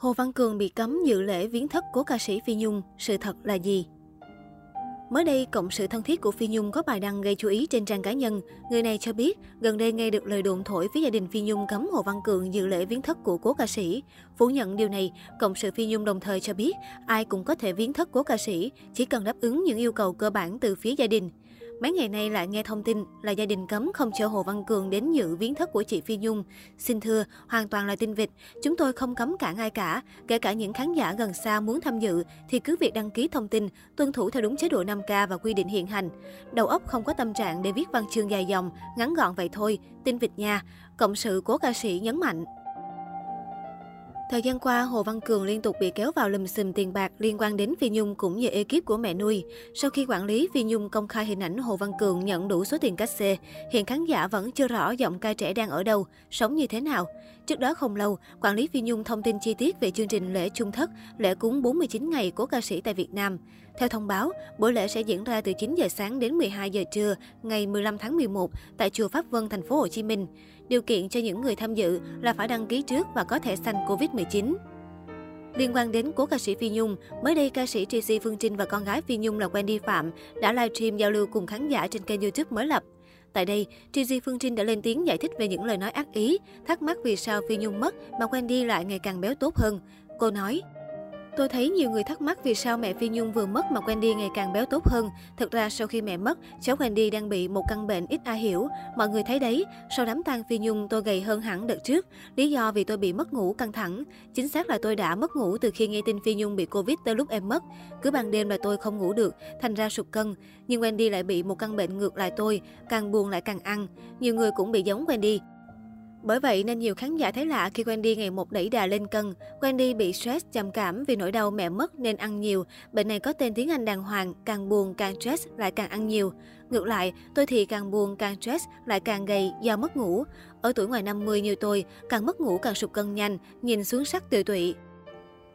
Hồ Văn Cường bị cấm dự lễ viếng thất cố ca sĩ Phi Nhung, sự thật là gì? Mới đây, cộng sự thân thiết của Phi Nhung có bài đăng gây chú ý trên trang cá nhân. Người này cho biết, gần đây nghe được lời đồn thổi phía gia đình Phi Nhung cấm Hồ Văn Cường dự lễ viếng thất của cố ca sĩ. Phủ nhận điều này, cộng sự Phi Nhung đồng thời cho biết, ai cũng có thể viếng thất cố ca sĩ, chỉ cần đáp ứng những yêu cầu cơ bản từ phía gia đình. Mấy ngày nay lại nghe thông tin là gia đình cấm không cho Hồ Văn Cường đến dự viếng thất của chị Phi Nhung. Xin thưa, hoàn toàn là tin vịt. Chúng tôi không cấm cản ai cả. Kể cả những khán giả gần xa muốn tham dự thì cứ việc đăng ký thông tin, tuân thủ theo đúng chế độ 5K và quy định hiện hành. Đầu óc không có tâm trạng để viết văn chương dài dòng, ngắn gọn vậy thôi. Tin vịt nha. Cộng sự cố ca sĩ nhấn mạnh. Thời gian qua, Hồ Văn Cường liên tục bị kéo vào lùm xùm tiền bạc liên quan đến Phi Nhung cũng như ekip của mẹ nuôi. Sau khi quản lý Phi Nhung công khai hình ảnh Hồ Văn Cường nhận đủ số tiền cách xê, hiện khán giả vẫn chưa rõ giọng ca trẻ đang ở đâu, sống như thế nào. Trước đó không lâu, quản lý Phi Nhung thông tin chi tiết về chương trình lễ chung thất, lễ cúng 49 ngày của ca sĩ tại Việt Nam. Theo thông báo, buổi lễ sẽ diễn ra từ 9 giờ sáng đến 12 giờ trưa ngày 15 tháng 11 tại chùa Pháp Vân, thành phố Hồ Chí Minh. Điều kiện cho những người tham dự là phải đăng ký trước và có thẻ xanh Covid-19. Liên quan đến cố ca sĩ Phi Nhung, mới đây ca sĩ Tracy Phương Trinh và con gái Phi Nhung là Wendy Phạm đã livestream giao lưu cùng khán giả trên kênh YouTube mới lập. Tại đây, Tracy Phương Trinh đã lên tiếng giải thích về những lời nói ác ý, thắc mắc vì sao Phi Nhung mất mà Wendy lại ngày càng béo tốt hơn. Cô nói, Tôi thấy nhiều người thắc mắc vì sao mẹ Phi Nhung vừa mất mà Wendy ngày càng béo tốt hơn. Thực ra sau khi mẹ mất, cháu Wendy đang bị một căn bệnh ít ai hiểu. Mọi người thấy đấy, sau đám tang Phi Nhung tôi gầy hơn hẳn đợt trước. Lý do vì tôi bị mất ngủ căng thẳng. Chính xác là tôi đã mất ngủ từ khi nghe tin Phi Nhung bị Covid tới lúc em mất. Cứ ban đêm là tôi không ngủ được, thành ra sụt cân. Nhưng Wendy lại bị một căn bệnh ngược lại tôi, càng buồn lại càng ăn. Nhiều người cũng bị giống Wendy. Bởi vậy nên nhiều khán giả thấy lạ khi Wendy ngày một đẩy đà lên cân. Wendy bị stress, trầm cảm vì nỗi đau mẹ mất nên ăn nhiều. Bệnh này có tên tiếng Anh đàng hoàng, càng buồn càng stress lại càng ăn nhiều. Ngược lại, tôi thì càng buồn càng stress lại càng gầy do mất ngủ. Ở tuổi ngoài 50 như tôi, càng mất ngủ càng sụt cân nhanh, nhìn xuống sắc tiều tụy.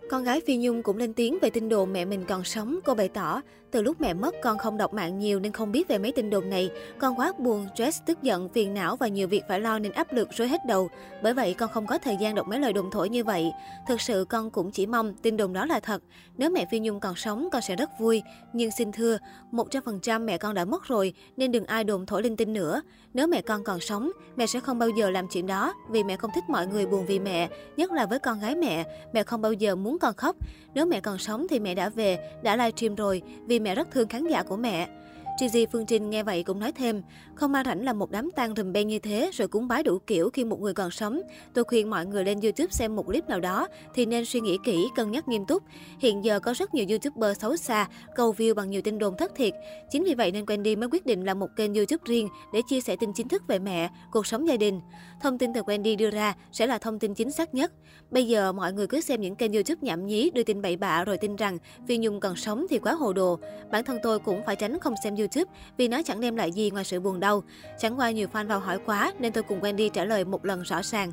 Con gái Phi Nhung cũng lên tiếng về tin đồn mẹ mình còn sống. Cô bày tỏ, từ lúc mẹ mất con không đọc mạng nhiều nên không biết về mấy tin đồn này. Con quá buồn, stress, tức giận, phiền não và nhiều việc phải lo nên áp lực rối hết đầu. Bởi vậy con không có thời gian đọc mấy lời đồn thổi như vậy. Thực sự con cũng chỉ mong tin đồn đó là thật. Nếu mẹ Phi Nhung còn sống con sẽ rất vui. Nhưng xin thưa, 100% mẹ con đã mất rồi nên đừng ai đồn thổi linh tinh nữa. Nếu mẹ con còn sống, mẹ sẽ không bao giờ làm chuyện đó vì mẹ không thích mọi người buồn vì mẹ, nhất là với con gái mẹ. Mẹ không bao giờ muốn con khóc. Nếu mẹ còn sống thì mẹ đã về, đã livestream rồi vì mẹ rất thương khán giả của mẹ. Gigi Phương Trinh nghe vậy cũng nói thêm, không ma rảnh là một đám tang rùm beng như thế rồi cúng bái đủ kiểu khi một người còn sống. Tôi khuyên mọi người lên YouTube xem một clip nào đó thì nên suy nghĩ kỹ, cân nhắc nghiêm túc. Hiện giờ có rất nhiều YouTuber xấu xa, cầu view bằng nhiều tin đồn thất thiệt. Chính vì vậy nên Wendy mới quyết định làm một kênh YouTube riêng để chia sẻ tin chính thức về mẹ, cuộc sống gia đình. Thông tin từ Wendy đưa ra sẽ là thông tin chính xác nhất. Bây giờ mọi người cứ xem những kênh YouTube nhảm nhí đưa tin bậy bạ rồi tin rằng Phi Nhung còn sống thì quá hồ đồ. Bản thân tôi cũng phải tránh không xem YouTube YouTube vì nó chẳng đem lại gì ngoài sự buồn đau. Chẳng qua nhiều fan vào hỏi quá nên tôi cùng Wendy trả lời một lần rõ ràng.